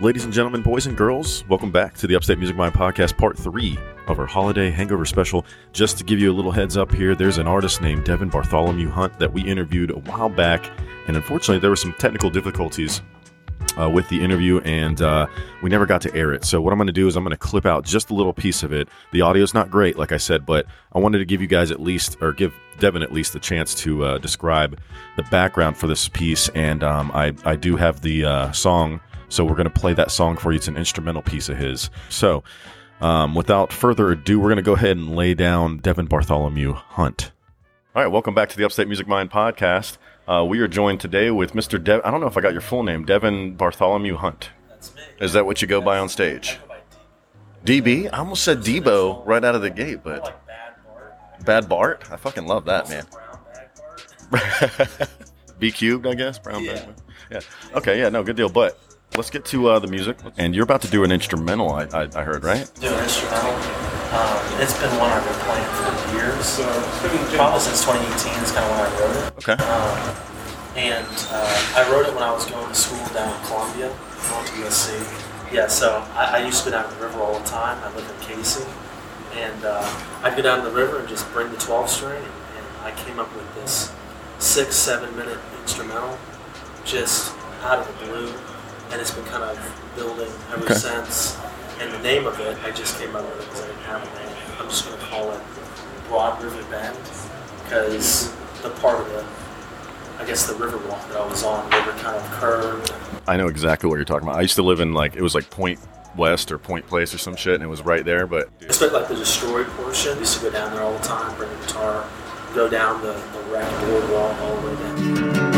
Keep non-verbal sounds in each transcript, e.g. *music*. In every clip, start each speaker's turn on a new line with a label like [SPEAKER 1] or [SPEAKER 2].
[SPEAKER 1] Ladies and gentlemen, boys and girls, welcome back to the Upstate Music Mind Podcast, part three of our holiday hangover special. Just to give you a little heads up here, there's an artist named Devon Bartholomew Hunt that we interviewed a while back, and unfortunately, there were some technical difficulties uh, with the interview, and uh, we never got to air it. So what I'm going to do is I'm going to clip out just a little piece of it. The audio's not great, like I said, but I wanted to give you guys at least, or give Devon at least the chance to uh, describe the background for this piece. And um, I I do have the uh, song, so we're going to play that song for you. It's an instrumental piece of his. So. Um, without further ado, we're going to go ahead and lay down Devon Bartholomew Hunt. All right, welcome back to the Upstate Music Mind podcast. Uh, we are joined today with Mr. Dev. I don't know if I got your full name, Devon Bartholomew Hunt.
[SPEAKER 2] That's me.
[SPEAKER 1] Is that what you go by on stage? DB? I almost said Debo right out of the gate, but
[SPEAKER 2] bad Bart,
[SPEAKER 1] I fucking love that, man.
[SPEAKER 2] brown bag Bart. *laughs*
[SPEAKER 1] B cubed, I guess. Brown
[SPEAKER 2] Yeah.
[SPEAKER 1] bag. Yeah. Okay. Yeah. No. Good deal. But let's get to uh, the music. And you're about to do an instrumental. I, I, I heard, right?
[SPEAKER 2] Do an instrumental. Um, it's been one I've been playing for years. Probably since 2018 is kind of when I wrote it.
[SPEAKER 1] Okay.
[SPEAKER 2] Um, and uh, I wrote it when I was going to school down in Columbia, going to USC. Yeah, so I, I used to go down to the river all the time. I live in Cayce. And uh, I'd go down to the river and just bring the 12 string, and, and I came up with this six, seven minute instrumental just out of the blue. And it's been kind of building ever
[SPEAKER 1] Okay.
[SPEAKER 2] since. And the name of it, I just came up with it because I didn't have a name. I'm just going to call it Broad River Bend because the part of the I guess the river walk that I was on, river kind of curved.
[SPEAKER 1] I know exactly what you're talking about. I used to live in like it was like Point West or Point Place or some shit, and it was right there. But
[SPEAKER 2] Especially like the destroyed portion. I used to go down there all the time, bring a guitar, go down the, the wrecked boardwalk all the way down.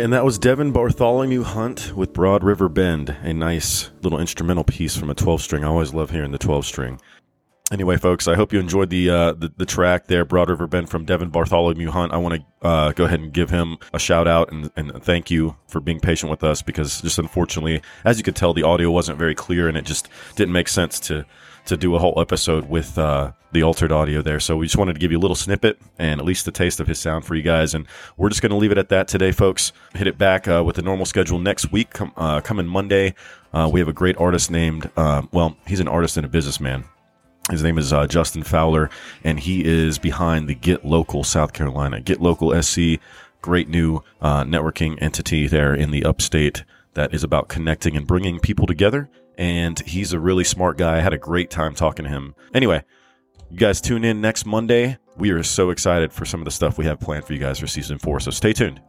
[SPEAKER 1] Right, and that was Devon Bartholomew Hunt with Broad River Bend, a nice little instrumental piece from a 12 string. I always love hearing the 12 string. Anyway, folks, I hope you enjoyed the, uh, the, the track there, Broad River Bend from Devon Bartholomew Hunt. I want to uh, go ahead and give him a shout out and, and thank you for being patient with us because just unfortunately, as you could tell, the audio wasn't very clear and it just didn't make sense to to do a whole episode with uh, the altered audio there. So we just wanted to give you a little snippet and at least the taste of his sound for you guys. And we're just going to leave it at that today, folks. Hit it back uh, with the normal schedule next week. Com- uh, coming Monday, uh, we have a great artist named, uh, well, he's an artist and a businessman. His name is uh, Justin Fowler, and he is behind the Get Local South Carolina. Get Local SC, great new networking entity there in the upstate that is about connecting and bringing people together and he's a really smart guy. I had a great time talking to him. Anyway, you guys tune in next Monday. We are so excited for some of the stuff we have planned for you guys for season four, so stay tuned.